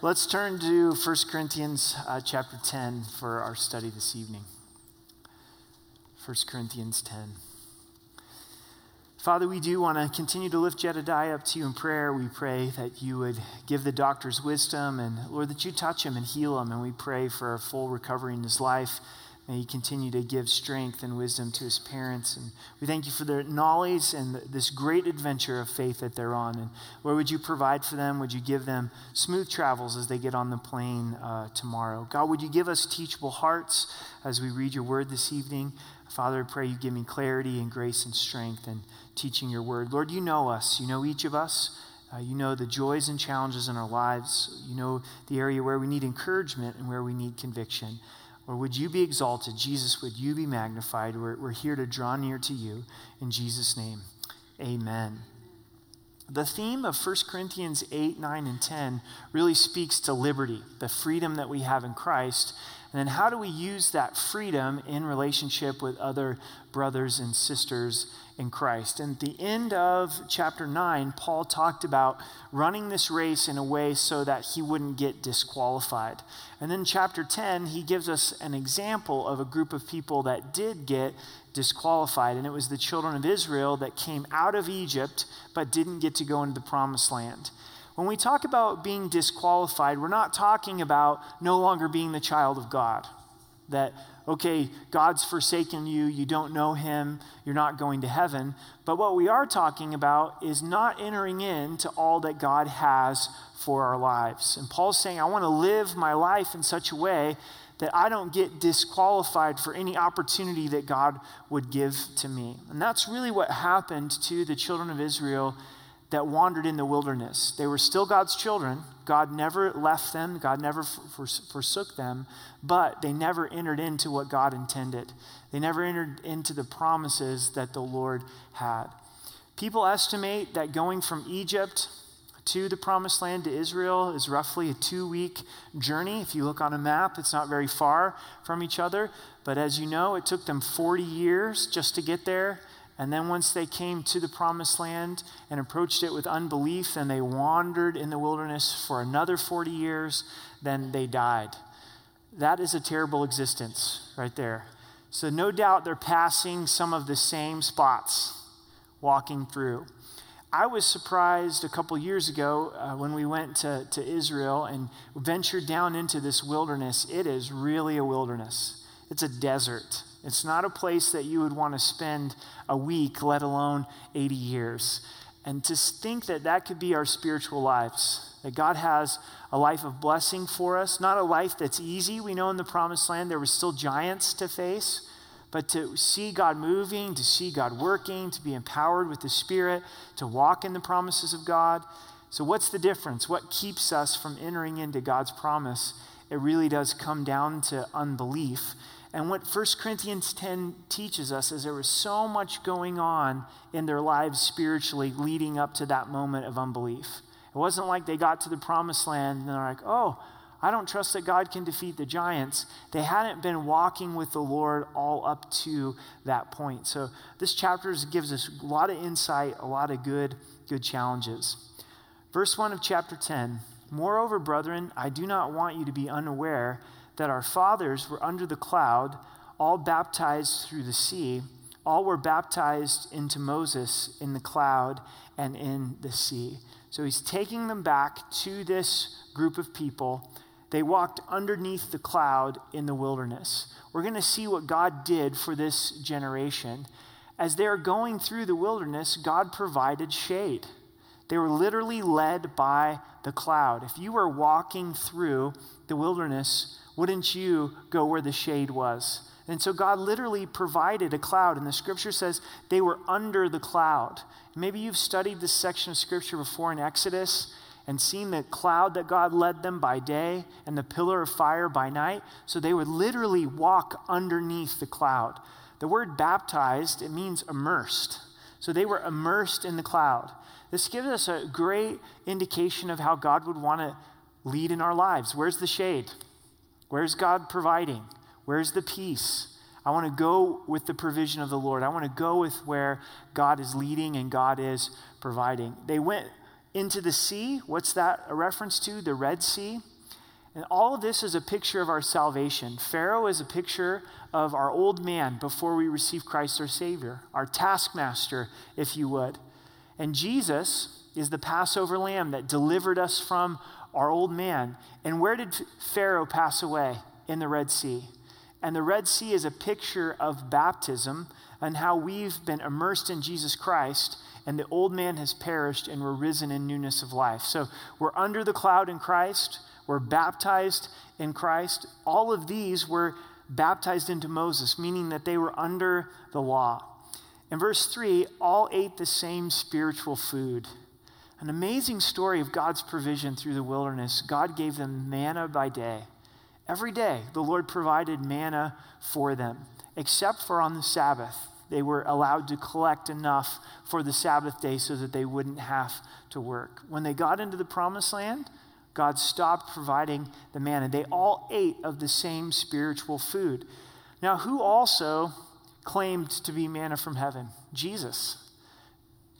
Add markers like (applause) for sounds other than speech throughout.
Let's turn to 1 Corinthians uh, chapter 10 for our study this evening. 1 Corinthians 10. Father, we do want to continue to lift Jedediah up to you in prayer. We pray that you would give the doctors wisdom and, Lord, that you touch him and heal him. And we pray for a full recovery in his life. May he continue to give strength and wisdom to his parents. And we thank you for their knowledge and this great adventure of faith that they're on. And where would you provide for them? Would you give them smooth travels as they get on the plane uh, tomorrow? God, would you give us teachable hearts as we read your word this evening? Father, I pray you give me clarity and grace and strength in teaching your word. Lord, you know us, you know each of us. Uh, you know the joys and challenges in our lives. You know the area where we need encouragement and where we need conviction. Or would you be exalted? Jesus, would you be magnified? We're, we're here to draw near to you. In Jesus' name, amen. The theme of 1 Corinthians 8, 9, and 10 really speaks to liberty, the freedom that we have in Christ. And then how do we use that freedom in relationship with other brothers and sisters in Christ. And at the end of chapter 9, Paul talked about running this race in a way so that he wouldn't get disqualified. And then chapter 10, he gives us an example of a group of people that did get disqualified. And it was the children of Israel that came out of Egypt but didn't get to go into the promised land. When we talk about being disqualified, we're not talking about no longer being the child of God. That okay, God's forsaken you, you don't know him, you're not going to heaven. But what we are talking about is not entering into all that God has for our lives. And Paul's saying, I want to live my life in such a way that I don't get disqualified for any opportunity that God would give to me. And that's really what happened to the children of Israel that wandered in the wilderness. They were still God's children. God never left them, God never forsook them, but they never entered into what God intended. They never entered into the promises that the Lord had. People estimate that going from Egypt to the promised land to Israel is roughly a two week journey. If you look on a map, it's not very far from each other. But as you know, it took them 40 years just to get there. And then once they came to the promised land and approached it with unbelief, and they wandered in the wilderness for another 40 years, then they died. That is a terrible existence right there. So, no doubt they're passing some of the same spots walking through. I was surprised a couple years ago uh, when we went to, to Israel and ventured down into this wilderness. It is really a wilderness, it's a desert. It's not a place that you would want to spend a week, let alone 80 years. And to think that that could be our spiritual lives, that God has a life of blessing for us, not a life that's easy. We know in the promised land there were still giants to face, but to see God moving, to see God working, to be empowered with the Spirit, to walk in the promises of God. So, what's the difference? What keeps us from entering into God's promise? It really does come down to unbelief. And what 1 Corinthians 10 teaches us is there was so much going on in their lives spiritually leading up to that moment of unbelief. It wasn't like they got to the promised land and they're like, oh, I don't trust that God can defeat the giants. They hadn't been walking with the Lord all up to that point. So this chapter gives us a lot of insight, a lot of good, good challenges. Verse 1 of chapter 10 Moreover, brethren, I do not want you to be unaware that our fathers were under the cloud, all baptized through the sea. All were baptized into Moses in the cloud and in the sea. So he's taking them back to this group of people. They walked underneath the cloud in the wilderness. We're going to see what God did for this generation. As they are going through the wilderness, God provided shade. They were literally led by the cloud. If you were walking through the wilderness, wouldn't you go where the shade was? And so God literally provided a cloud, and the scripture says they were under the cloud. Maybe you've studied this section of scripture before in Exodus and seen the cloud that God led them by day and the pillar of fire by night. So they would literally walk underneath the cloud. The word baptized, it means immersed. So they were immersed in the cloud. This gives us a great indication of how God would want to lead in our lives. Where's the shade? Where's God providing? Where's the peace? I want to go with the provision of the Lord. I want to go with where God is leading and God is providing. They went into the sea. What's that a reference to? The Red Sea. And all of this is a picture of our salvation. Pharaoh is a picture of our old man before we receive Christ our Savior, our taskmaster, if you would. And Jesus is the Passover lamb that delivered us from our old man. And where did Pharaoh pass away? In the Red Sea. And the Red Sea is a picture of baptism and how we've been immersed in Jesus Christ and the old man has perished and we're risen in newness of life. So we're under the cloud in Christ, we're baptized in Christ. All of these were baptized into Moses, meaning that they were under the law. In verse 3, all ate the same spiritual food. An amazing story of God's provision through the wilderness. God gave them manna by day. Every day, the Lord provided manna for them, except for on the Sabbath. They were allowed to collect enough for the Sabbath day so that they wouldn't have to work. When they got into the promised land, God stopped providing the manna. They all ate of the same spiritual food. Now, who also claimed to be manna from heaven? Jesus.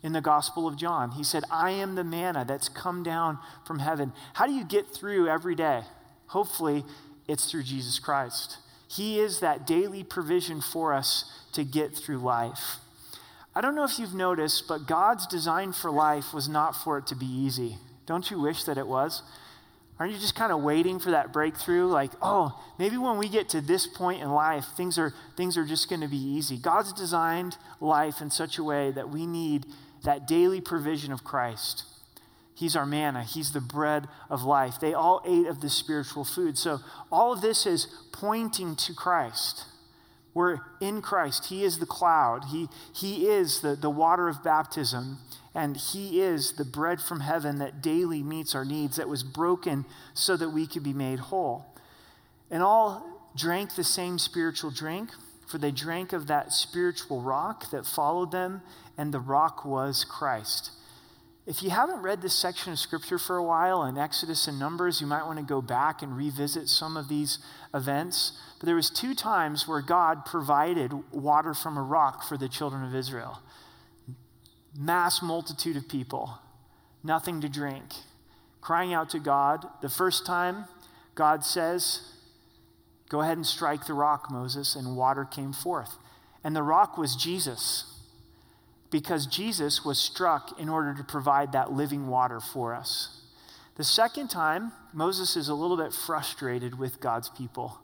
In the Gospel of John, he said, I am the manna that's come down from heaven. How do you get through every day? Hopefully, it's through Jesus Christ. He is that daily provision for us to get through life. I don't know if you've noticed, but God's design for life was not for it to be easy. Don't you wish that it was? Aren't you just kind of waiting for that breakthrough? Like, oh, maybe when we get to this point in life, things are, things are just going to be easy. God's designed life in such a way that we need that daily provision of Christ. He's our manna. He's the bread of life. They all ate of the spiritual food. So all of this is pointing to Christ. We're in Christ. He is the cloud. He, he is the, the water of baptism. And He is the bread from heaven that daily meets our needs, that was broken so that we could be made whole. And all drank the same spiritual drink, for they drank of that spiritual rock that followed them, and the rock was Christ. If you haven't read this section of scripture for a while in Exodus and Numbers, you might want to go back and revisit some of these events. But there was two times where God provided water from a rock for the children of Israel. Mass multitude of people, nothing to drink, crying out to God. The first time, God says, Go ahead and strike the rock, Moses, and water came forth. And the rock was Jesus because Jesus was struck in order to provide that living water for us. The second time, Moses is a little bit frustrated with God's people.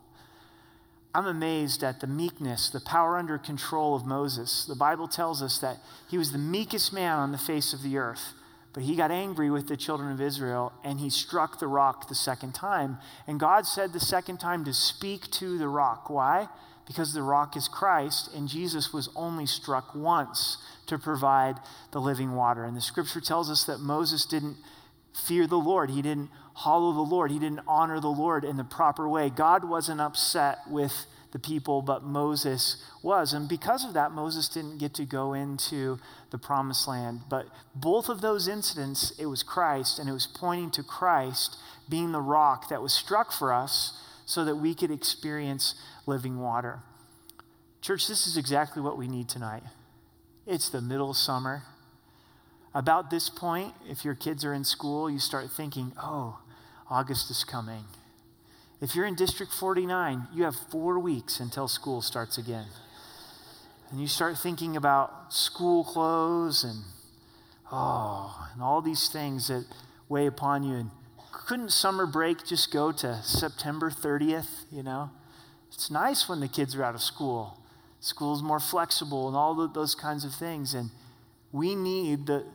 I'm amazed at the meekness, the power under control of Moses. The Bible tells us that he was the meekest man on the face of the earth, but he got angry with the children of Israel and he struck the rock the second time. And God said the second time to speak to the rock. Why? Because the rock is Christ and Jesus was only struck once to provide the living water. And the scripture tells us that Moses didn't fear the Lord, he didn't hollow the Lord, he didn't honor the Lord in the proper way. God wasn't upset with the people, but Moses was. And because of that, Moses didn't get to go into the promised land. But both of those incidents, it was Christ, and it was pointing to Christ being the rock that was struck for us so that we could experience living water. Church, this is exactly what we need tonight. It's the middle of summer. About this point, if your kids are in school, you start thinking, oh, August is coming. If you're in District 49, you have four weeks until school starts again. And you start thinking about school clothes and, oh, and all these things that weigh upon you. And couldn't summer break just go to September 30th, you know? It's nice when the kids are out of school school's more flexible and all those kinds of things. And we need the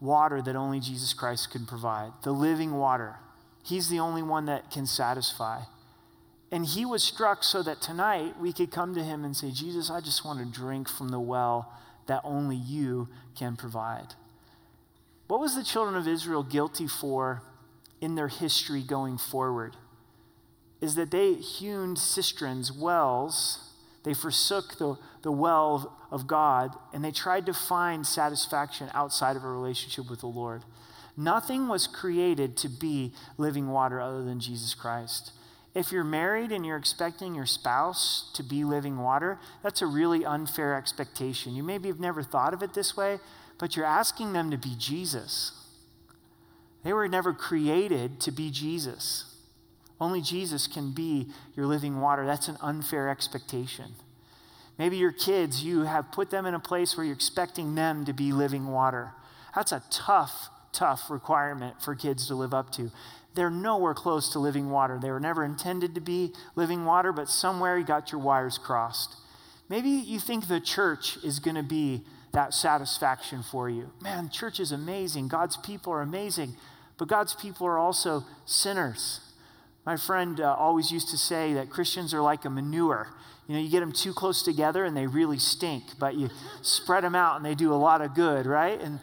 water that only Jesus Christ can provide, the living water. He's the only one that can satisfy. And he was struck so that tonight we could come to him and say, Jesus, I just want to drink from the well that only you can provide. What was the children of Israel guilty for in their history going forward? Is that they hewn cisterns, wells, they forsook the, the well of God and they tried to find satisfaction outside of a relationship with the Lord. Nothing was created to be living water other than Jesus Christ. If you're married and you're expecting your spouse to be living water, that's a really unfair expectation. You maybe have never thought of it this way, but you're asking them to be Jesus. They were never created to be Jesus. Only Jesus can be your living water. That's an unfair expectation. Maybe your kids, you have put them in a place where you're expecting them to be living water. That's a tough, tough requirement for kids to live up to. They're nowhere close to living water. They were never intended to be living water, but somewhere you got your wires crossed. Maybe you think the church is going to be that satisfaction for you. Man, church is amazing. God's people are amazing. But God's people are also sinners. My friend uh, always used to say that Christians are like a manure. You know, you get them too close together and they really stink, but you spread them out and they do a lot of good, right? And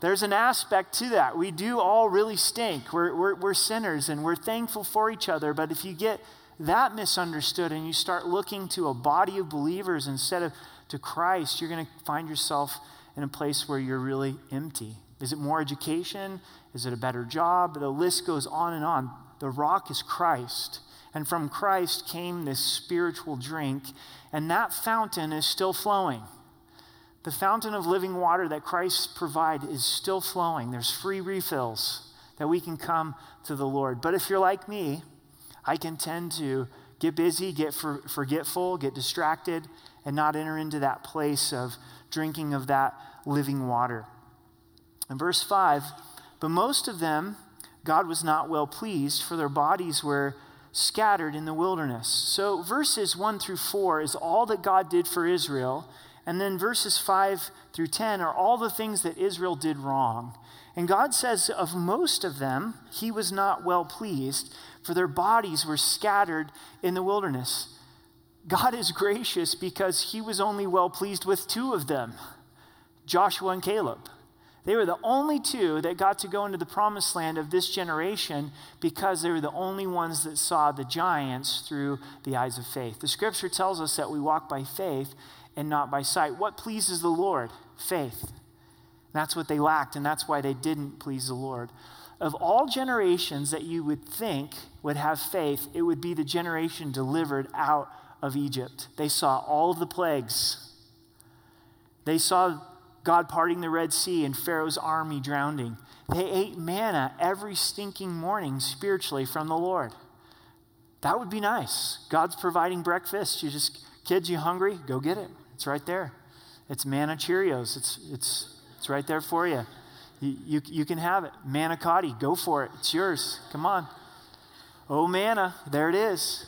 there's an aspect to that. We do all really stink. We're, we're, we're sinners and we're thankful for each other. But if you get that misunderstood and you start looking to a body of believers instead of to Christ, you're going to find yourself in a place where you're really empty. Is it more education? Is it a better job? The list goes on and on. The rock is Christ. And from Christ came this spiritual drink, and that fountain is still flowing. The fountain of living water that Christ provided is still flowing. There's free refills that we can come to the Lord. But if you're like me, I can tend to get busy, get for, forgetful, get distracted, and not enter into that place of drinking of that living water. In verse 5, but most of them God was not well pleased, for their bodies were scattered in the wilderness. So, verses 1 through 4 is all that God did for Israel. And then verses 5 through 10 are all the things that Israel did wrong. And God says of most of them, he was not well pleased, for their bodies were scattered in the wilderness. God is gracious because he was only well pleased with two of them Joshua and Caleb. They were the only two that got to go into the promised land of this generation because they were the only ones that saw the giants through the eyes of faith. The scripture tells us that we walk by faith and not by sight. What pleases the Lord? Faith. That's what they lacked, and that's why they didn't please the Lord. Of all generations that you would think would have faith, it would be the generation delivered out of Egypt. They saw all of the plagues. They saw God parting the Red Sea and Pharaoh's army drowning. They ate manna every stinking morning spiritually from the Lord. That would be nice. God's providing breakfast. You just, kids, you hungry? Go get it. It's right there. It's manna Cheerios. It's, it's, it's right there for you. You, you, you can have it. Manicotti, go for it. It's yours. Come on. Oh, manna, there it is.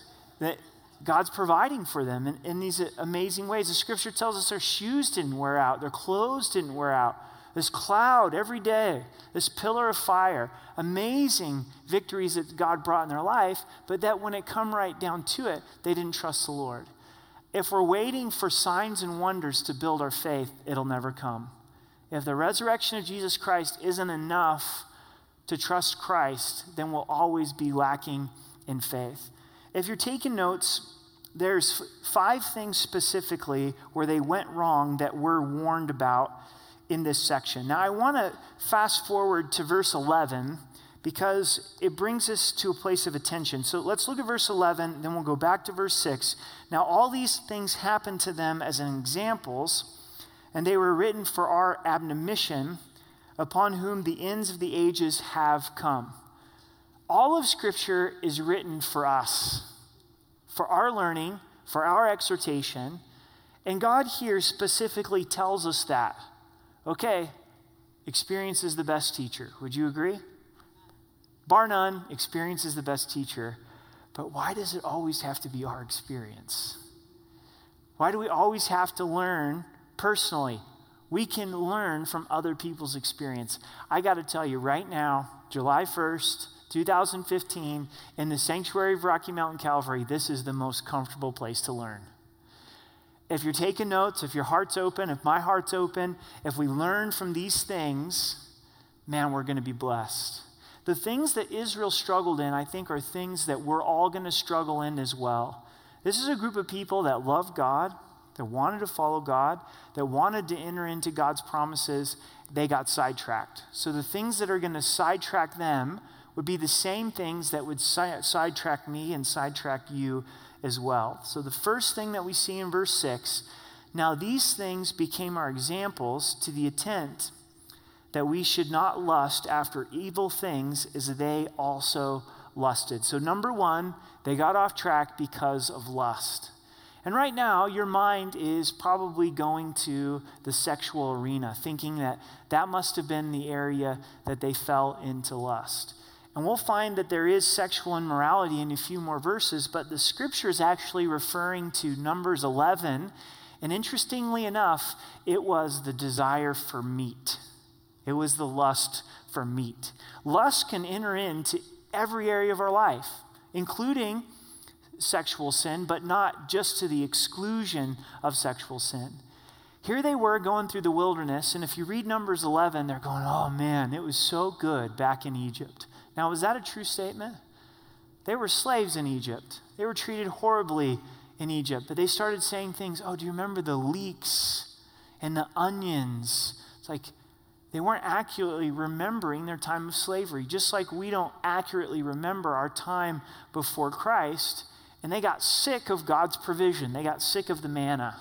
God's providing for them in, in these amazing ways. The scripture tells us their shoes didn't wear out, their clothes didn't wear out. This cloud every day, this pillar of fire, amazing victories that God brought in their life, but that when it come right down to it, they didn't trust the Lord. If we're waiting for signs and wonders to build our faith, it'll never come. If the resurrection of Jesus Christ isn't enough to trust Christ, then we'll always be lacking in faith. If you're taking notes, there's five things specifically where they went wrong that we're warned about in this section. Now, I want to fast forward to verse 11 because it brings us to a place of attention. So let's look at verse 11, then we'll go back to verse 6. Now, all these things happened to them as examples, and they were written for our admonition, upon whom the ends of the ages have come all of Scripture is written for us, for our learning, for our exhortation. And God here specifically tells us that. Okay, experience is the best teacher. Would you agree? Bar none, experience is the best teacher. But why does it always have to be our experience? Why do we always have to learn personally? We can learn from other people's experience. I got to tell you right now, July 1st, 2015, in the sanctuary of Rocky Mountain Calvary, this is the most comfortable place to learn. If you're taking notes, if your heart's open, if my heart's open, if we learn from these things, man, we're going to be blessed. The things that Israel struggled in, I think, are things that we're all going to struggle in as well. This is a group of people that love God, that wanted to follow God, that wanted to enter into God's promises. They got sidetracked. So the things that are going to sidetrack them would be the same things that would si- sidetrack me and sidetrack you as well. So, the first thing that we see in verse 6 now these things became our examples to the intent that we should not lust after evil things as they also lusted. So, number one, they got off track because of lust. And right now, your mind is probably going to the sexual arena, thinking that that must have been the area that they fell into lust. And we'll find that there is sexual immorality in a few more verses, but the scripture is actually referring to Numbers 11. And interestingly enough, it was the desire for meat, it was the lust for meat. Lust can enter into every area of our life, including sexual sin, but not just to the exclusion of sexual sin. Here they were going through the wilderness, and if you read Numbers 11, they're going, oh man, it was so good back in Egypt. Now, was that a true statement? They were slaves in Egypt, they were treated horribly in Egypt, but they started saying things, oh, do you remember the leeks and the onions? It's like, they weren't accurately remembering their time of slavery, just like we don't accurately remember our time before Christ. And they got sick of God's provision, they got sick of the manna.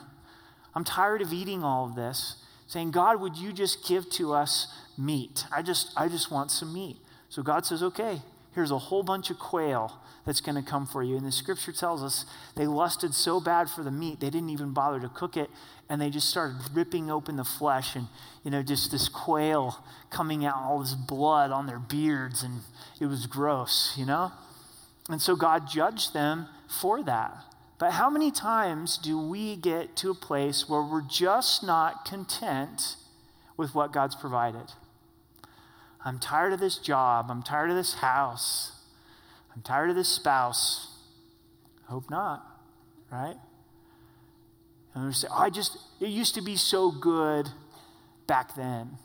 I'm tired of eating all of this, saying, God, would you just give to us meat? I just, I just want some meat. So God says, okay, here's a whole bunch of quail that's going to come for you. And the scripture tells us they lusted so bad for the meat, they didn't even bother to cook it. And they just started ripping open the flesh and, you know, just this quail coming out, all this blood on their beards. And it was gross, you know? And so God judged them for that. But how many times do we get to a place where we're just not content with what God's provided? I'm tired of this job. I'm tired of this house. I'm tired of this spouse. Hope not, right? And we say, oh, I just, it used to be so good back then.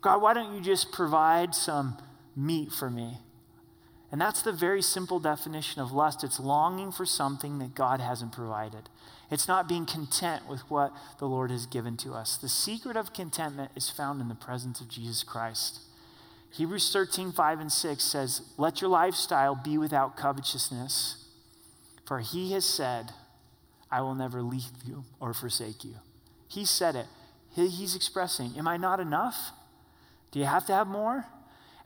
God, why don't you just provide some meat for me? And that's the very simple definition of lust it's longing for something that God hasn't provided. It's not being content with what the Lord has given to us. The secret of contentment is found in the presence of Jesus Christ. Hebrews 13, 5 and 6 says, Let your lifestyle be without covetousness, for he has said, I will never leave you or forsake you. He said it. He's expressing, Am I not enough? Do you have to have more?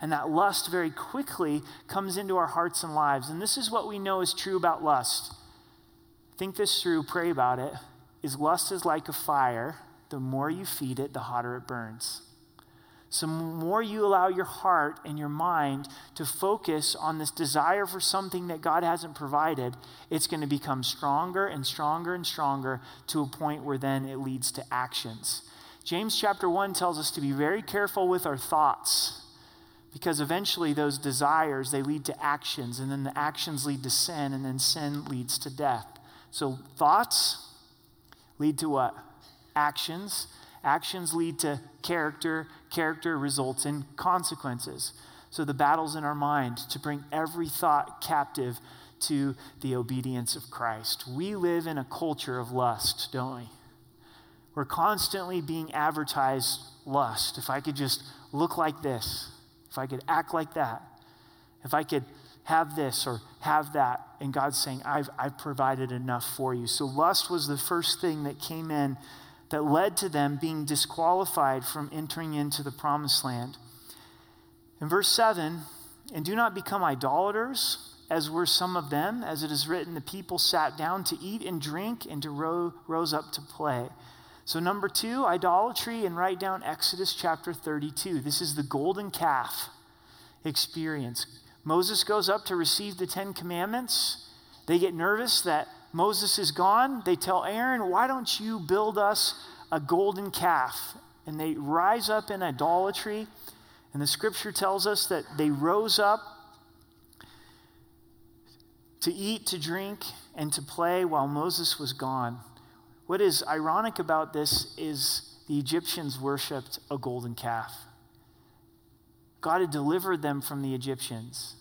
And that lust very quickly comes into our hearts and lives. And this is what we know is true about lust. Think this through, pray about it. Is lust is like a fire. The more you feed it, the hotter it burns. So, more you allow your heart and your mind to focus on this desire for something that God hasn't provided, it's going to become stronger and stronger and stronger to a point where then it leads to actions. James chapter 1 tells us to be very careful with our thoughts because eventually those desires they lead to actions and then the actions lead to sin and then sin leads to death. So thoughts lead to what? Actions actions lead to character character results in consequences. So the battles in our mind to bring every thought captive to the obedience of christ. We live in a culture of lust don't we? We're constantly being advertised lust. If i could just look like this if I could act like that, if I could have this or have that, and God's saying, I've, I've provided enough for you. So lust was the first thing that came in that led to them being disqualified from entering into the promised land. In verse 7, and do not become idolaters, as were some of them, as it is written, the people sat down to eat and drink and to ro- rose up to play. So, number two, idolatry, and write down Exodus chapter 32. This is the golden calf experience. Moses goes up to receive the Ten Commandments. They get nervous that Moses is gone. They tell Aaron, Why don't you build us a golden calf? And they rise up in idolatry. And the scripture tells us that they rose up to eat, to drink, and to play while Moses was gone. What is ironic about this is the Egyptians worshiped a golden calf. God had delivered them from the Egyptians.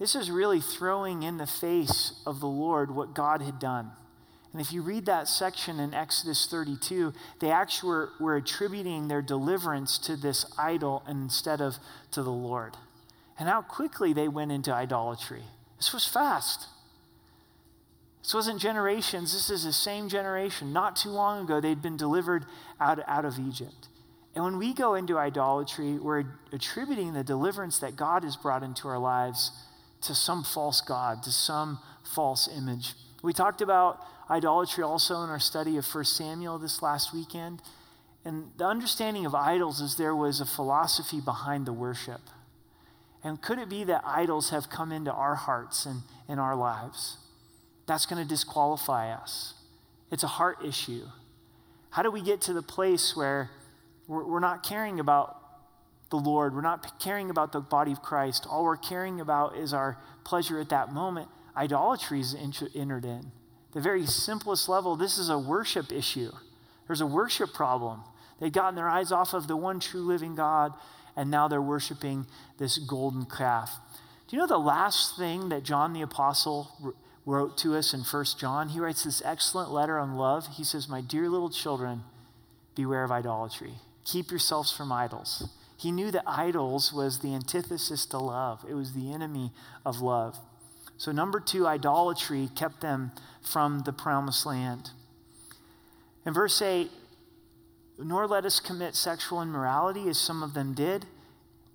This is really throwing in the face of the Lord what God had done. And if you read that section in Exodus 32, they actually were, were attributing their deliverance to this idol instead of to the Lord. And how quickly they went into idolatry. This was fast. This wasn't generations, this is the same generation. Not too long ago, they'd been delivered out, out of Egypt. And when we go into idolatry, we're attributing the deliverance that God has brought into our lives to some false God, to some false image. We talked about idolatry also in our study of 1 Samuel this last weekend. And the understanding of idols is there was a philosophy behind the worship. And could it be that idols have come into our hearts and in our lives? That's going to disqualify us. It's a heart issue. How do we get to the place where we're, not caring about the Lord? We're not caring about the body of Christ. All we're caring about is our pleasure at that moment. Idolatry is entered in. The very simplest level, this is a worship issue. There's a worship problem. They'd gotten their eyes off of the one true living God, and now they're worshiping this golden calf. Do you know the last thing that John the Apostle wrote to us in 1 John? He writes this excellent letter on love. He says, My dear little children, beware of idolatry. Keep yourselves from idols. He knew that idols was the antithesis to love, it was the enemy of love. So, number two, idolatry kept them from the promised land. In verse 8, nor let us commit sexual immorality as some of them did.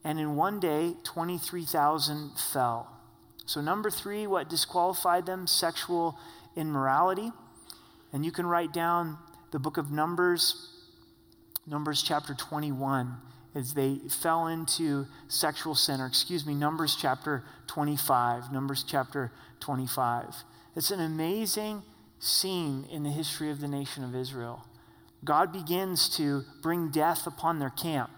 And in one day, 23,000 fell. So, number three, what disqualified them? Sexual immorality. And you can write down the book of Numbers, Numbers chapter 21, as they fell into sexual sin, or excuse me, Numbers chapter 25. Numbers chapter 25. It's an amazing scene in the history of the nation of Israel. God begins to bring death upon their camp.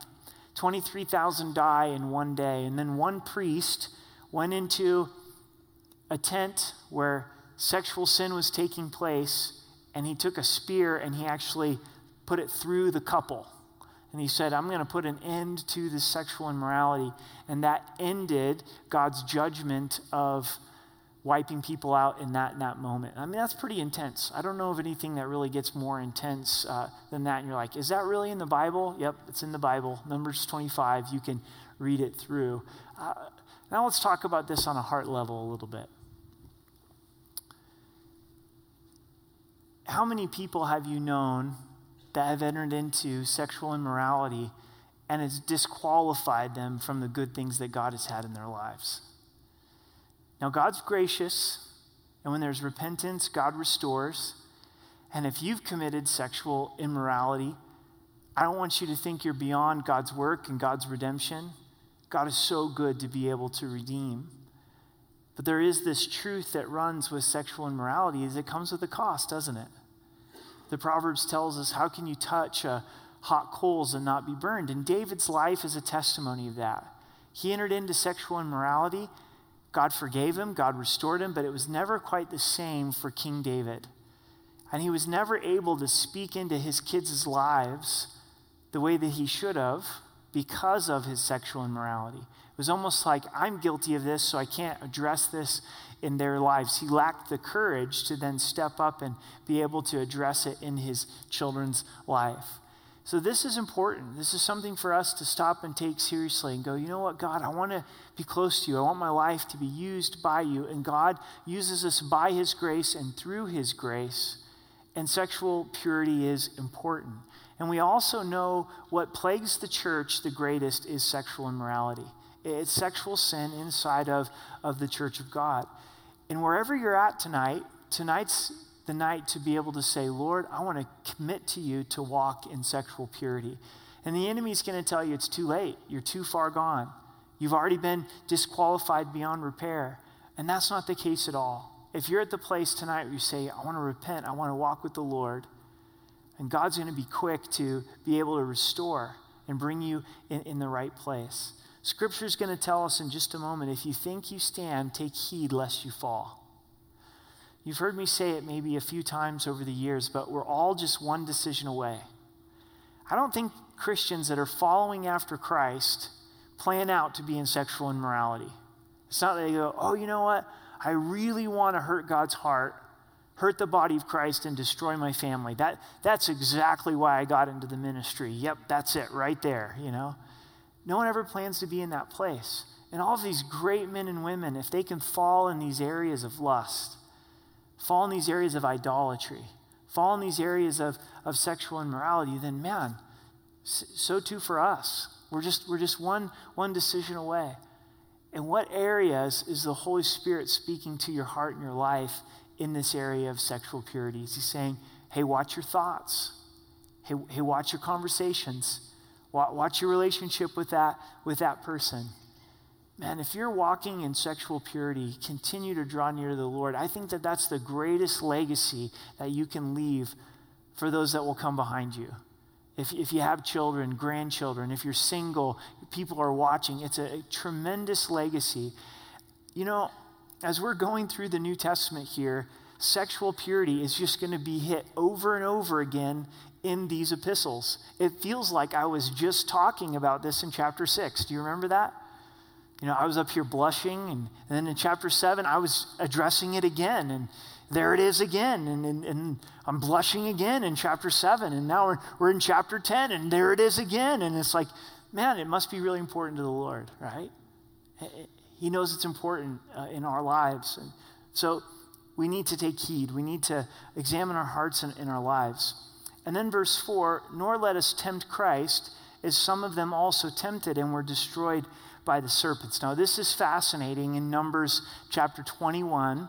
23,000 die in one day. And then one priest went into a tent where sexual sin was taking place, and he took a spear and he actually put it through the couple. And he said, I'm going to put an end to this sexual immorality. And that ended God's judgment of wiping people out in that, in that moment. I mean, that's pretty intense. I don't know of anything that really gets more intense uh, than that. And you're like, is that really in the Bible? Yep, it's in the Bible. Numbers 25, you can read it through. Uh, now let's talk about this on a heart level a little bit. How many people have you known that have entered into sexual immorality and has disqualified them from the good things that God has had in their lives? Now, God's gracious, and when there's repentance, God restores. And if you've committed sexual immorality, I don't want you to think you're beyond God's work and God's redemption. God is so good to be able to redeem. But there is this truth that runs with sexual immorality is it comes with a cost, doesn't it? The Proverbs tells us, how can you touch uh, hot coals and not be burned? And David's life is a testimony of that. He entered into sexual immorality God forgave him, God restored him, but it was never quite the same for King David. And he was never able to speak into his kids' lives the way that he should have because of his sexual immorality. It was almost like, I'm guilty of this, so I can't address this in their lives. He lacked the courage to then step up and be able to address it in his children's life. So, this is important. This is something for us to stop and take seriously and go, you know what, God, I want to be close to you. I want my life to be used by you. And God uses us by His grace and through His grace. And sexual purity is important. And we also know what plagues the church the greatest is sexual immorality. It's sexual sin inside of, of the church of God. And wherever you're at tonight, tonight's the night to be able to say, Lord, I want to commit to you to walk in sexual purity. And the enemy's going to tell you it's too late. You're too far gone. You've already been disqualified beyond repair. And that's not the case at all. If you're at the place tonight where you say, I want to repent, I want to walk with the Lord, and God's going to be quick to be able to restore and bring you in, in the right place. Scripture's going to tell us in just a moment if you think you stand, take heed lest you fall. You've heard me say it maybe a few times over the years, but we're all just one decision away. I don't think Christians that are following after Christ plan out to be in sexual immorality. It's not that they go, oh, you know what? I really want to hurt God's heart, hurt the body of Christ, and destroy my family. That, that's exactly why I got into the ministry. Yep, that's it right there, you know? No one ever plans to be in that place. And all of these great men and women, if they can fall in these areas of lust, fall in these areas of idolatry, fall in these areas of, of sexual immorality, then man, So too for us. We're just, we're just one, one decision away. In what areas is the Holy Spirit speaking to your heart and your life in this area of sexual purity? Is He saying, hey, watch your thoughts? Hey, hey watch your conversations. Watch your relationship with that, with that person. Man, if you're walking in sexual purity, continue to draw near to the Lord. I think that that's the greatest legacy that you can leave for those that will come behind you. If, if you have children, grandchildren, if you're single, people are watching, it's a, a tremendous legacy. You know, as we're going through the New Testament here, sexual purity is just going to be hit over and over again in these epistles. It feels like I was just talking about this in chapter 6. Do you remember that? You know, I was up here blushing, and, and then in chapter 7, I was addressing it again, and there it is again, and, and, and I'm blushing again in chapter 7, and now we're, we're in chapter 10, and there it is again, and it's like, man, it must be really important to the Lord, right? He knows it's important uh, in our lives. And so we need to take heed. We need to examine our hearts and, in our lives. And then verse 4 Nor let us tempt Christ, as some of them also tempted and were destroyed by the serpents. Now, this is fascinating in Numbers chapter 21.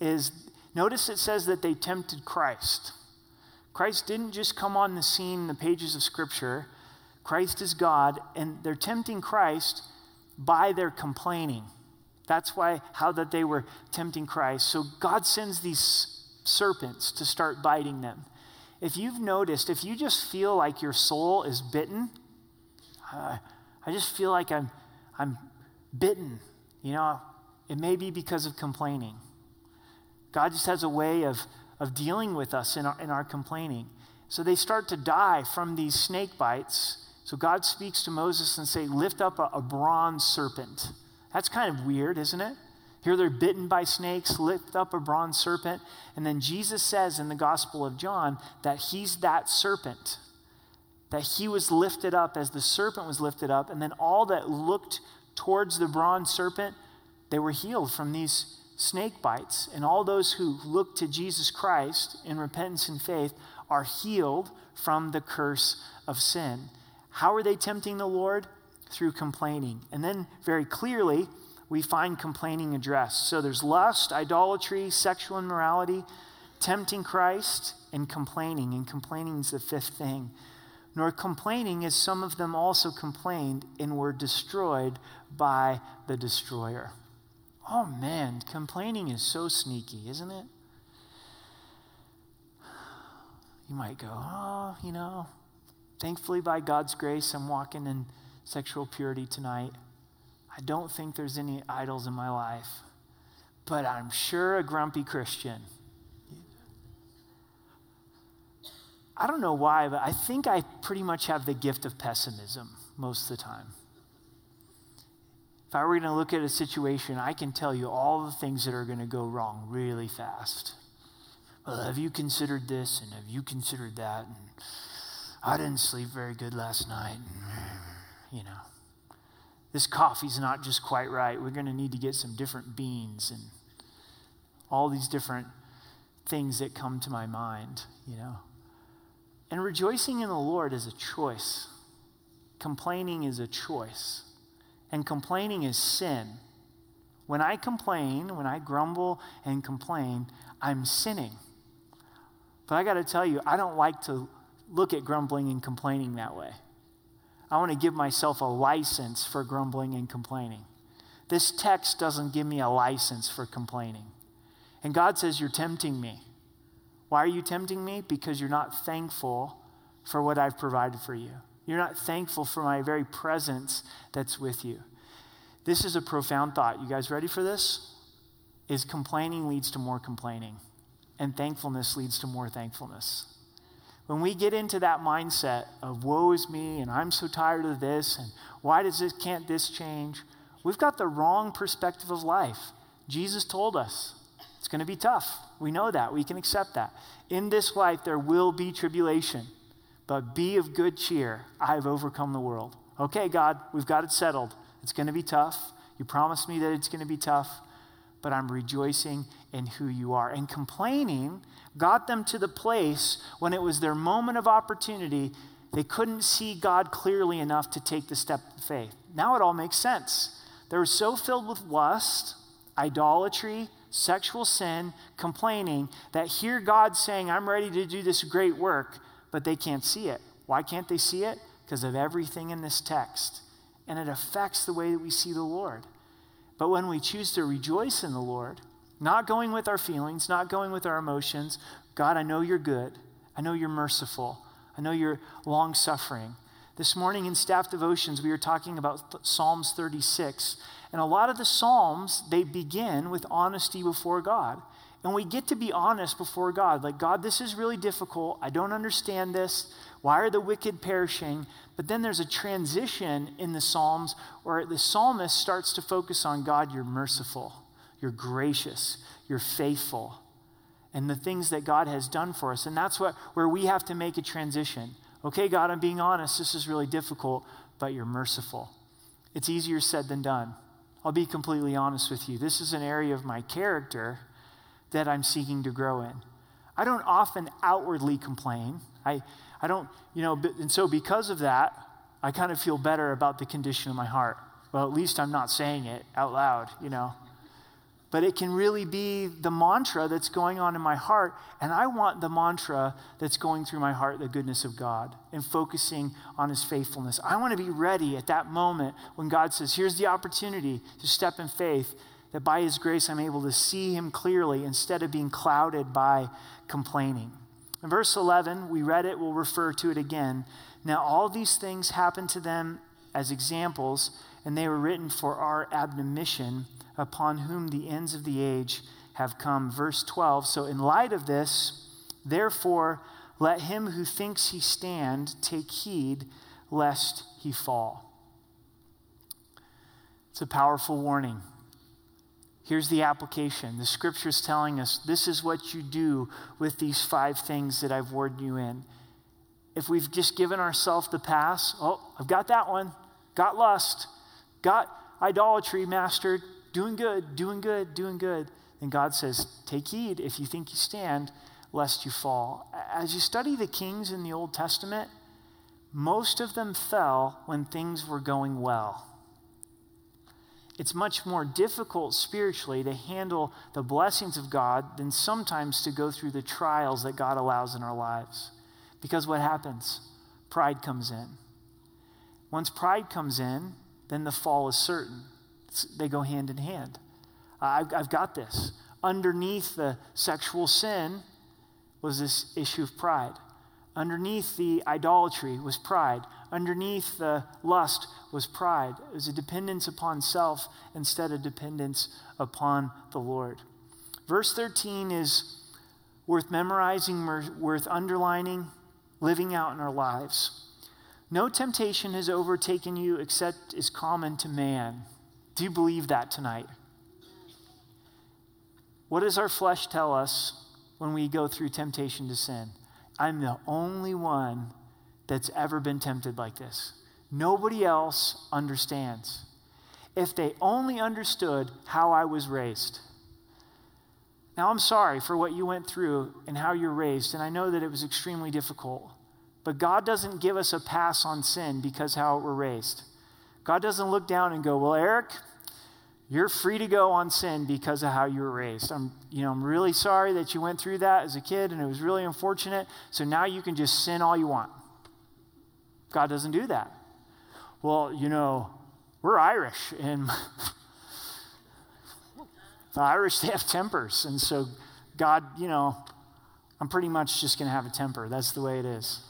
Is notice it says that they tempted Christ. Christ didn't just come on the scene in the pages of Scripture. Christ is God, and they're tempting Christ by their complaining. That's why how that they were tempting Christ. So God sends these serpents to start biting them. If you've noticed, if you just feel like your soul is bitten, uh, I just feel like I'm, I'm bitten. You know, it may be because of complaining. God just has a way of, of dealing with us in our, in our complaining. So they start to die from these snake bites. So God speaks to Moses and say, lift up a, a bronze serpent. That's kind of weird, isn't it? Here they're bitten by snakes, lift up a bronze serpent. And then Jesus says in the Gospel of John that he's that serpent, that he was lifted up as the serpent was lifted up. And then all that looked towards the bronze serpent, they were healed from these snake bites. And all those who look to Jesus Christ in repentance and faith are healed from the curse of sin. How are they tempting the Lord? Through complaining. And then, very clearly, we find complaining addressed. So there's lust, idolatry, sexual immorality, tempting Christ, and complaining. And complaining is the fifth thing. Nor complaining as some of them also complained and were destroyed by the destroyer. Oh man, complaining is so sneaky, isn't it? You might go, oh, you know, thankfully by God's grace, I'm walking in sexual purity tonight. I don't think there's any idols in my life, but I'm sure a grumpy Christian. I don't know why, but I think I pretty much have the gift of pessimism most of the time. If I were going to look at a situation, I can tell you all the things that are going to go wrong really fast. Well, have you considered this and have you considered that? And I didn't sleep very good last night. You know this coffee's not just quite right. We're going to need to get some different beans and all these different things that come to my mind, you know. And rejoicing in the Lord is a choice. Complaining is a choice. And complaining is sin. When I complain, when I grumble and complain, I'm sinning. But I got to tell you, I don't like to look at grumbling and complaining that way. I want to give myself a license for grumbling and complaining. This text doesn't give me a license for complaining. And God says, You're tempting me. Why are you tempting me? Because you're not thankful for what I've provided for you. You're not thankful for my very presence that's with you. This is a profound thought. You guys ready for this? Is complaining leads to more complaining, and thankfulness leads to more thankfulness. When we get into that mindset of woe is me and I'm so tired of this and why does this can't this change? We've got the wrong perspective of life. Jesus told us it's going to be tough. We know that. We can accept that. In this life there will be tribulation, but be of good cheer. I have overcome the world. Okay, God, we've got it settled. It's going to be tough. You promised me that it's going to be tough, but I'm rejoicing in who you are. And complaining got them to the place when it was their moment of opportunity They couldn't see God clearly enough to take the step of faith. Now it all makes sense. They were so filled with lust, idolatry, sexual sin, complaining, that hear God saying, I'm ready to do this great work, but they can't see it. Why can't they see it? Because of everything in this text. And it affects the way that we see the Lord. But when we choose to rejoice in the Lord, not going with our feelings, not going with our emotions, God, I know you're good. I know you're merciful. I know you're long suffering. This morning in staff devotions, we were talking about Psalms 36. And a lot of the Psalms, they begin with honesty before God. And we get to be honest before God. Like, God, this is really difficult. I don't understand this. Why are the wicked perishing? But then there's a transition in the Psalms where the psalmist starts to focus on God, you're merciful, you're gracious, you're faithful, and the things that God has done for us. And that's what, where we have to make a transition. Okay, God, I'm being honest. This is really difficult, but you're merciful. It's easier said than done. I'll be completely honest with you. This is an area of my character that I'm seeking to grow in. I don't often outwardly complain. I, I don't, you know, and so because of that, I kind of feel better about the condition of my heart. Well, at least I'm not saying it out loud, you know but it can really be the mantra that's going on in my heart. And I want the mantra that's going through my heart, the goodness of God, and focusing on his faithfulness. I want to be ready at that moment when God says, Here's the opportunity to step in faith, that by his grace I'm able to see him clearly instead of being clouded by complaining. In verse 11, we read it, we'll refer to it again. Now, all these things happened to them as examples, and they were written for our admonition upon whom the ends of the age have come. Verse 12. So, in light of this, therefore, let him who thinks he stand take heed lest he fall. It's a powerful warning. Here's the application. The scripture is telling us this is what you do with these five things that I've warned you in. If we've just given ourselves the pass, oh, I've got that one, got lust, got idolatry mastered, doing good, doing good, doing good. And God says, Take heed if you think you stand, lest you fall. As you study the kings in the Old Testament, most of them fell when things were going well. It's much more difficult spiritually to handle the blessings of God than sometimes to go through the trials that God allows in our lives. Because what happens? Pride comes in. Once pride comes in, then the fall is certain they go hand in hand. I've, I've got this. Underneath the sexual sin was this issue of pride. Underneath the idolatry was pride. Underneath the lust was pride. It was a dependence upon self instead of dependence upon the Lord. Verse 13 is worth memorizing, worth underlining, living out in our lives. No temptation has overtaken you except is common to man. Do you believe that tonight? What does our flesh tell us when we go through temptation to sin? I'm the only one that's ever been tempted like this. Nobody else understands. If they only understood how I was raised. Now, I'm sorry for what you went through and how you're raised, and I know that it was extremely difficult. But God doesn't give us a pass on sin because how we're raised. God doesn't look down and go, Well, Eric, you're free to go on sin because of how you were raised. I'm, you know, I'm really sorry that you went through that as a kid and it was really unfortunate. So now you can just sin all you want. God doesn't do that. Well, you know, we're Irish and (laughs) the Irish, they have tempers. And so God, you know, I'm pretty much just going to have a temper. That's the way it is.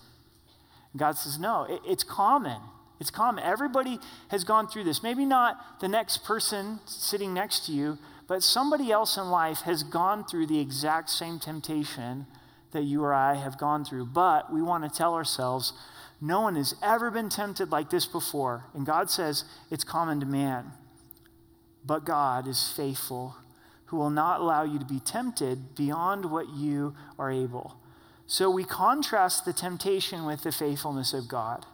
And God says, no, it, it's common. It's common. Everybody has gone through this. Maybe not the next person sitting next to you, but somebody else in life has gone through the exact same temptation that you or I have gone through. But we want to tell ourselves, no one has ever been tempted like this before. And God says it's common to man. But God is faithful, who will not allow you to be tempted beyond what you are able. So we contrast the temptation with the faithfulness of God.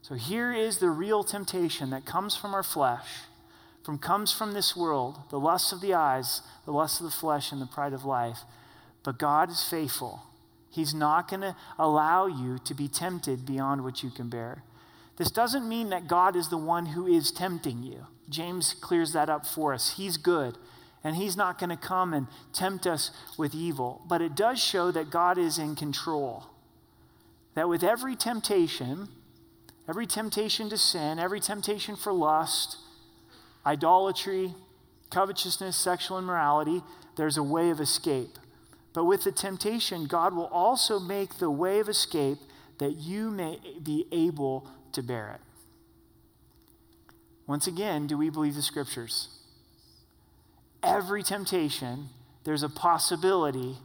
So here is the real temptation that comes from our flesh, from comes from this world, the lust of the eyes, the lust of the flesh, and the pride of life. But God is faithful. He's not going to allow you to be tempted beyond what you can bear. This doesn't mean that God is the one who is tempting you. James clears that up for us. He's good, and He's not going to come and tempt us with evil. But it does show that God is in control. That with every temptation, every temptation to sin, every temptation for lust, idolatry, covetousness, sexual immorality, there's a way of escape. But with the temptation, God will also make the way of escape that you may be able to bear it. Once again, do we believe the scriptures? Every temptation, there's a possibility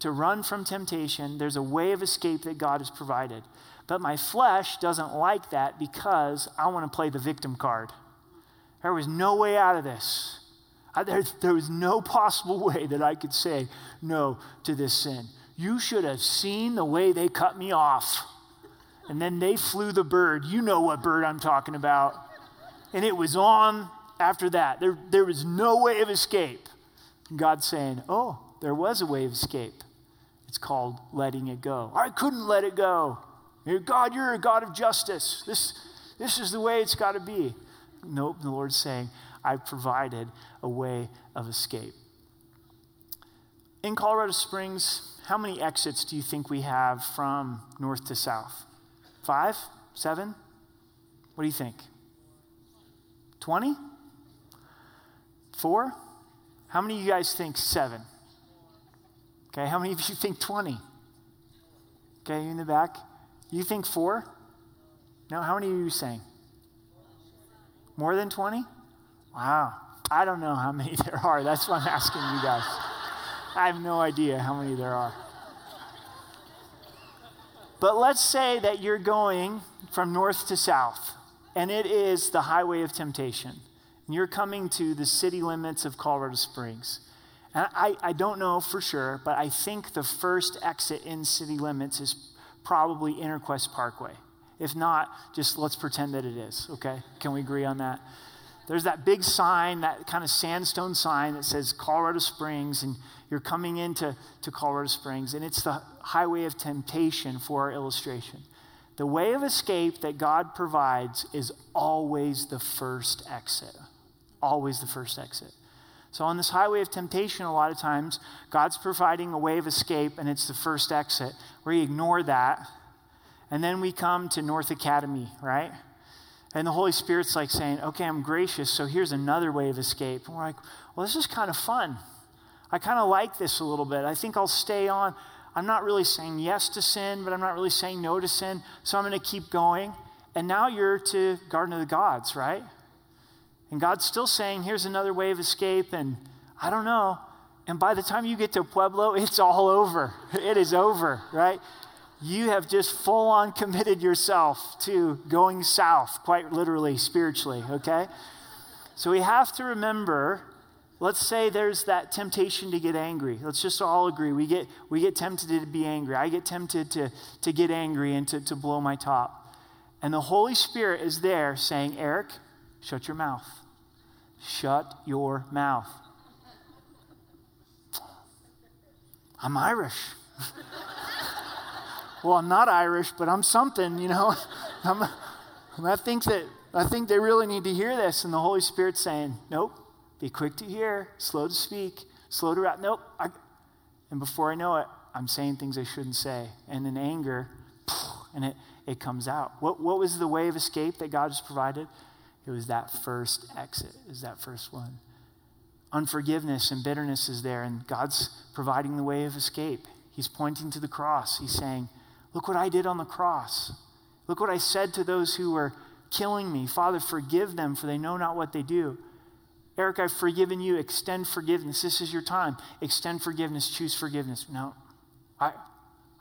to run from temptation. There's a way of escape that God has provided. But my flesh doesn't like that because I want to play the victim card. There was no way out of this. I, there, there was no possible way that I could say no to this sin. You should have seen the way they cut me off. And then they flew the bird. You know what bird I'm talking about. And it was on after that. There, there was no way of escape. God saying, Oh, there was a way of escape. It's called letting it go. I couldn't let it go. God, you're a God of justice. This, this is the way it's got to be. Nope, the Lord's saying, I've provided a way of escape. In Colorado Springs, how many exits do you think we have from north to south? Five? Seven? What do you think? 20? Four? How many of you guys think seven? Okay, how many of you think 20? Okay, you in the back? You think four? No, how many are you saying? More than 20? Wow. I don't know how many (laughs) there are. That's why I'm asking you guys. I have no idea how many there are. But let's say that you're going from north to south, and it is the highway of temptation. And you're coming to the city limits of Colorado Springs. And I, I don't know for sure, but I think the first exit in city limits is probably Interquest Parkway. If not, just let's pretend that it is, okay? Can we agree on that? There's that big sign, that kind of sandstone sign that says Colorado Springs, and you're coming into to Colorado Springs, and it's the highway of temptation for our illustration. The way of escape that God provides is always the first exit. Always the first exit. So, on this highway of temptation, a lot of times, God's providing a way of escape, and it's the first exit. We ignore that and then we come to North Academy, right? And the Holy Spirit's like saying, okay, I'm gracious, so here's another way of escape. And we're like, well, this is kind of fun. I kind of like this a little bit. I think I'll stay on. I'm not really saying yes to sin, but I'm not really saying no to sin, so I'm going to keep going. And now you're to Garden of the Gods, right? And God's still saying, here's another way of escape, and I don't know. And by the time you get to Pueblo, (laughs) it's all over. It is over, right? you have just full on committed yourself to going south, quite literally, spiritually, okay? So we have to remember let's say there's that temptation to get angry. Let's just all agree. We get, we get tempted to be angry. I get tempted to, to get angry and to, to blow my top. And the Holy Spirit is there saying, Eric, shut your mouth. Shut your mouth. I'm Irish. (laughs) well, I'm not Irish, but I'm something, you know. (laughs) I'm, I think that I think they really need to hear this, and the Holy Spirit's saying, "Nope, be quick to hear, slow to speak, slow to wrap." Nope. I, and before I know it, I'm saying things I shouldn't say, and in anger, and it it comes out. What what was the way of escape that God has provided? It was that first exit. Is that first one? Unforgiveness and bitterness is there, and God's providing the way of escape. He's pointing to the cross. He's saying, Look what I did on the cross. Look what I said to those who were killing me. Father, forgive them, for they know not what they do. Eric, I've forgiven you. Extend forgiveness. This is your time. Extend forgiveness. Choose forgiveness. No, I,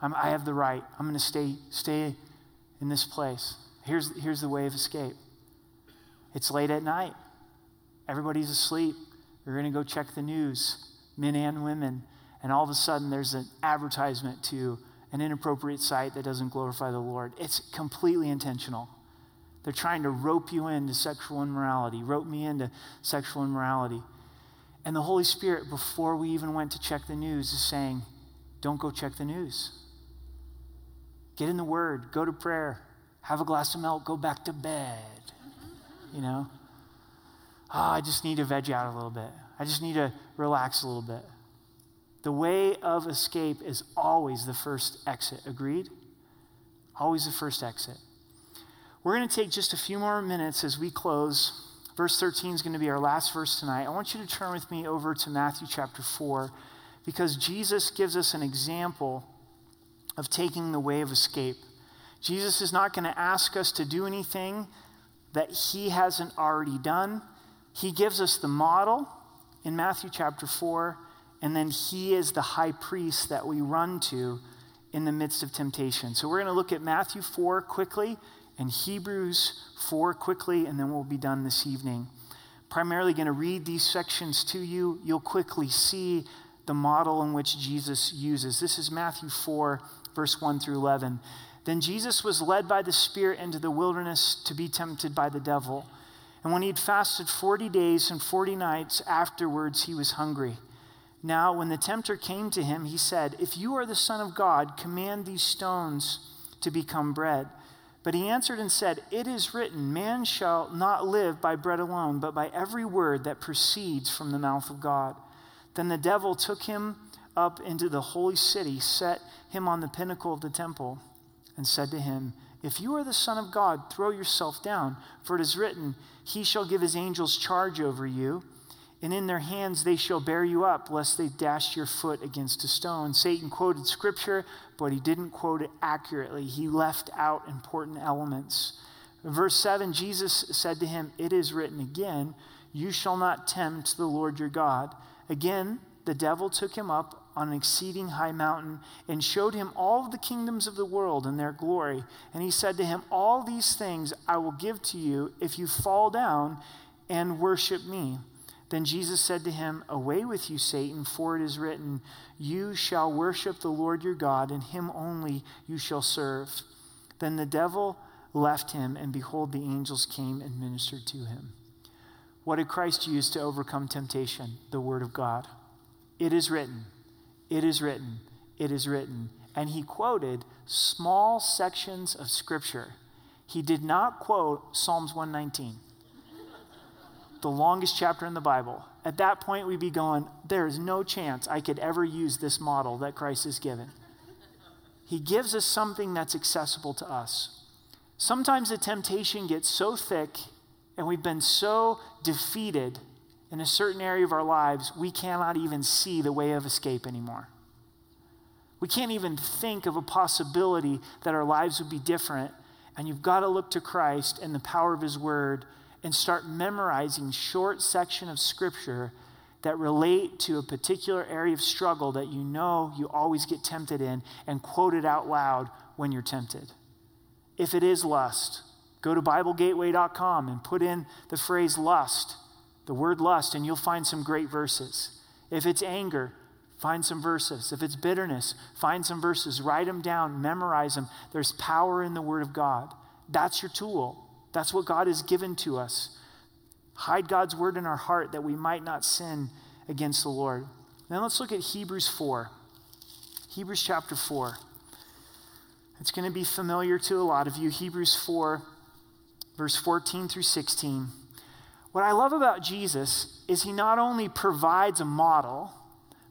I'm, i have the right. I'm going to stay, stay in this place. Here's, here's the way of escape. It's late at night. Everybody's asleep. You're going to go check the news, men and women. And all of a sudden, there's an advertisement to an inappropriate site that doesn't glorify the Lord. It's completely intentional. They're trying to rope you into sexual immorality, rope me into sexual immorality. And the Holy Spirit, before we even went to check the news, is saying, Don't go check the news. Get in the Word, go to prayer, have a glass of milk, go back to bed. You know? Oh, I just need to veg out a little bit. I just need to relax a little bit. The way of escape is always the first exit. Agreed? Always the first exit. We're going to take just a few more minutes as we close. Verse 13 is going to be our last verse tonight. I want you to turn with me over to Matthew chapter 4 because Jesus gives us an example of taking the way of escape. Jesus is not going to ask us to do anything that he hasn't already done. He gives us the model in Matthew chapter 4, and then he is the high priest that we run to in the midst of temptation. So we're going to look at Matthew 4 quickly and Hebrews 4 quickly, and then we'll be done this evening. Primarily going to read these sections to you. You'll quickly see the model in which Jesus uses. This is Matthew 4, verse 1 through 11. Then Jesus was led by the Spirit into the wilderness to be tempted by the devil. And when he had fasted 40 days and 40 nights afterwards, he was hungry. Now, when the tempter came to him, he said, If you are the Son of God, command these stones to become bread. But he answered and said, It is written, Man shall not live by bread alone, but by every word that proceeds from the mouth of God. Then the devil took him up into the holy city, set him on the pinnacle of the temple and said to him, If you are the Son of God, throw yourself down, for it is written, He shall give His angels charge over you, and in their hands they shall bear you up, lest they dash your foot against a stone. Satan quoted scripture, but he didn't quote it accurately. He left out important elements. In verse 7, Jesus said to him, It is written again, You shall not tempt the Lord your God. Again, the devil took him up on an exceeding high mountain and showed him all the kingdoms of the world and their glory. And he said to him, All these things I will give to you if you fall down and worship me. Then Jesus said to him, Away with you, Satan, for it is written, You shall worship the Lord your God, and him only you shall serve. Then the devil left him, and behold, the angels came and ministered to him. What did Christ use to overcome temptation? The Word of God. It is written. It is written, it is written. And he quoted small sections of scripture. He did not quote Psalms 119, the longest chapter in the Bible. At that point, we'd be going, there is no chance I could ever use this model that Christ has given. He gives us something that's accessible to us. Sometimes the temptation gets so thick and we've been so defeated in a certain area of our lives, we cannot even see the way of escape anymore. We can't even think of a possibility that our lives would be different. And you've got to look to Christ and the power of His Word and start memorizing short section of Scripture that relate to a particular area of struggle that you know you always get tempted in and quote it out loud when you're tempted. If it is lust, go to BibleGateway.com and put in the phrase lust the word lust, and you'll find some great verses. If it's anger, find some verses. If it's bitterness, find some verses. Write them down, memorize them. There's power in the Word of God. That's your tool. That's what God has given to us. Hide God's Word in our heart that we might not sin against the Lord. Then let's look at Hebrews 4. Hebrews chapter 4. It's going to be familiar to a lot of you. Hebrews 4, verse 14 through 16. What I love about Jesus is he not only provides a model,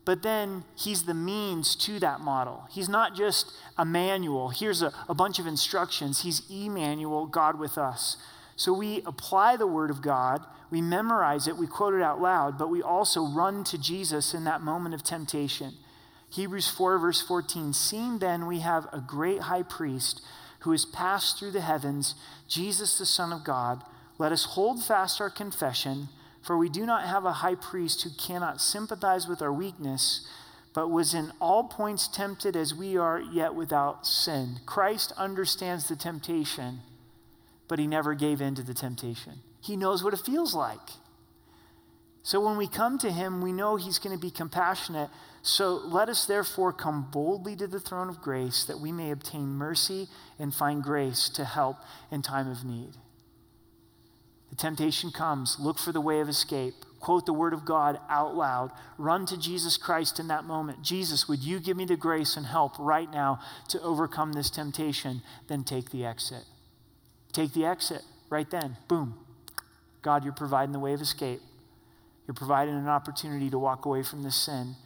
but then he's the means to that model. He's not just a manual. Here's a, a bunch of instructions. He's Emmanuel, God with us. So we apply the word of God, we memorize it, we quote it out loud, but we also run to Jesus in that moment of temptation. Hebrews 4, verse 14 Seeing then we have a great high priest who has passed through the heavens, Jesus, the Son of God let us hold fast our confession, for we do not have a high priest who cannot sympathize with our weakness, but was in all points tempted as we are, yet without sin. Christ understands the temptation, but he never gave in to the temptation. He knows what it feels like. So when we come to him, we know he's going to be compassionate. So let us therefore come boldly to the throne of grace that we may obtain mercy and find grace to help in time of need. The temptation comes. Look for the way of escape. quote the word of God out loud. Run to Jesus Christ in that moment. Jesus, would you give me the grace and help right now to overcome this temptation? Then take the exit. Take the exit right then. Boom. God, you're providing the way of escape. You're providing an opportunity to walk away from this sin.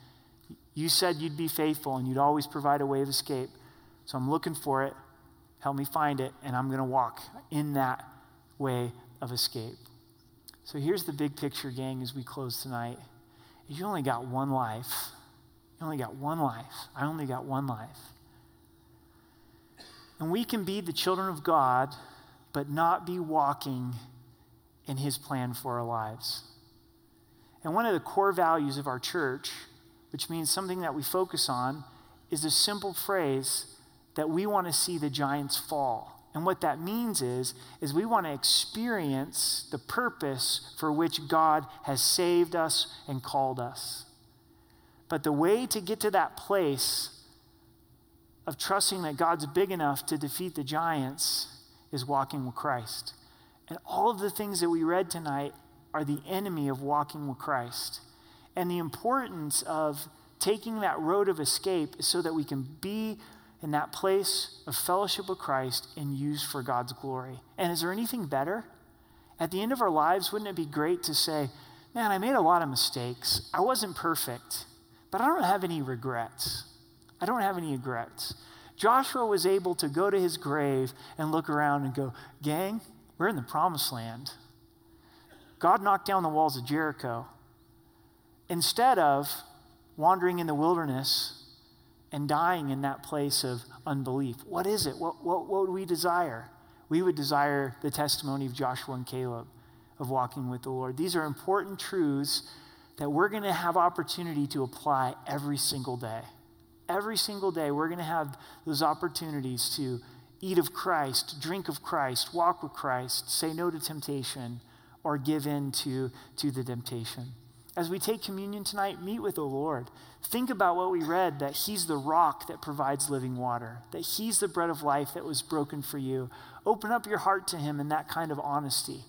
You said you'd be faithful and you'd always provide a way of escape. So I'm looking for it. Help me find it, and I'm going to walk in that way of escape. So here's the big picture, gang, as we close tonight. You only got one life. You only got one life. I only got one life. And we can be the children of God, but not be walking in His plan for our lives. And one of the core values of our church, which means something that we focus on, is a simple phrase that we want to see the giants fall. And what that means is, is we want to experience the purpose for which God has saved us and called us. But the way to get to that place of trusting that God's big enough to defeat the giants is walking with Christ. And all of the things that we read tonight are the enemy of walking with Christ. And the importance of taking that road of escape is so that we can be in that place of fellowship with Christ and used for God's glory. And is there anything better? At the end of our lives, wouldn't it be great to say, Man, I made a lot of mistakes. I wasn't perfect, but I don't have any regrets. I don't have any regrets. Joshua was able to go to his grave and look around and go, Gang, we're in the promised land. God knocked down the walls of Jericho. Instead of wandering in the wilderness and dying in that place of unbelief. What is it? What, what, what would we desire? We would desire the testimony of Joshua and Caleb of walking with the Lord. These are important truths that we're going to have opportunity to apply every single day. Every single day, we're going to have those opportunities to eat of Christ, drink of Christ, walk with Christ, say no to temptation, or give in to, to the temptation. As we take communion tonight, meet with the Lord. Think about what we read that He's the rock that provides living water, that He's the bread of life that was broken for you. Open up your heart to Him in that kind of honesty.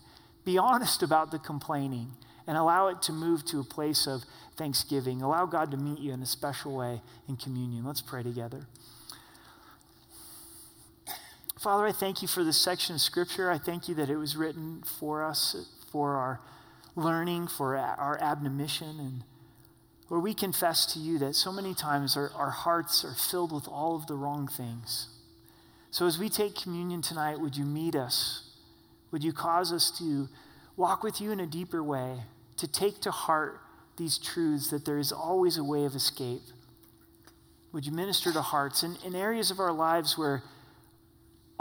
Be honest about the complaining and allow it to move to a place of thanksgiving. Allow God to meet you in a special way in communion. Let's pray together. Father, I thank you for this section of Scripture. I thank you that it was written for us, for our learning, for our admonition. And Lord, we confess to you that so many times our, our hearts are filled with all of the wrong things. So as we take communion tonight, would you meet us? Would you cause us to walk with you in a deeper way, to take to heart these truths that there is always a way of escape? Would you minister to hearts in, in areas of our lives where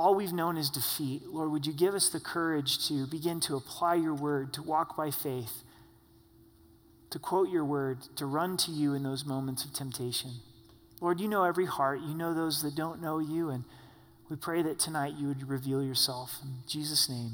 all we've known is defeat. Lord, would you give us the courage to begin to apply your word, to walk by faith, to quote your word, to run to you in those moments of temptation. Lord, you know every heart. You know those that don't know you. And we pray that tonight you would reveal yourself. In Jesus' name,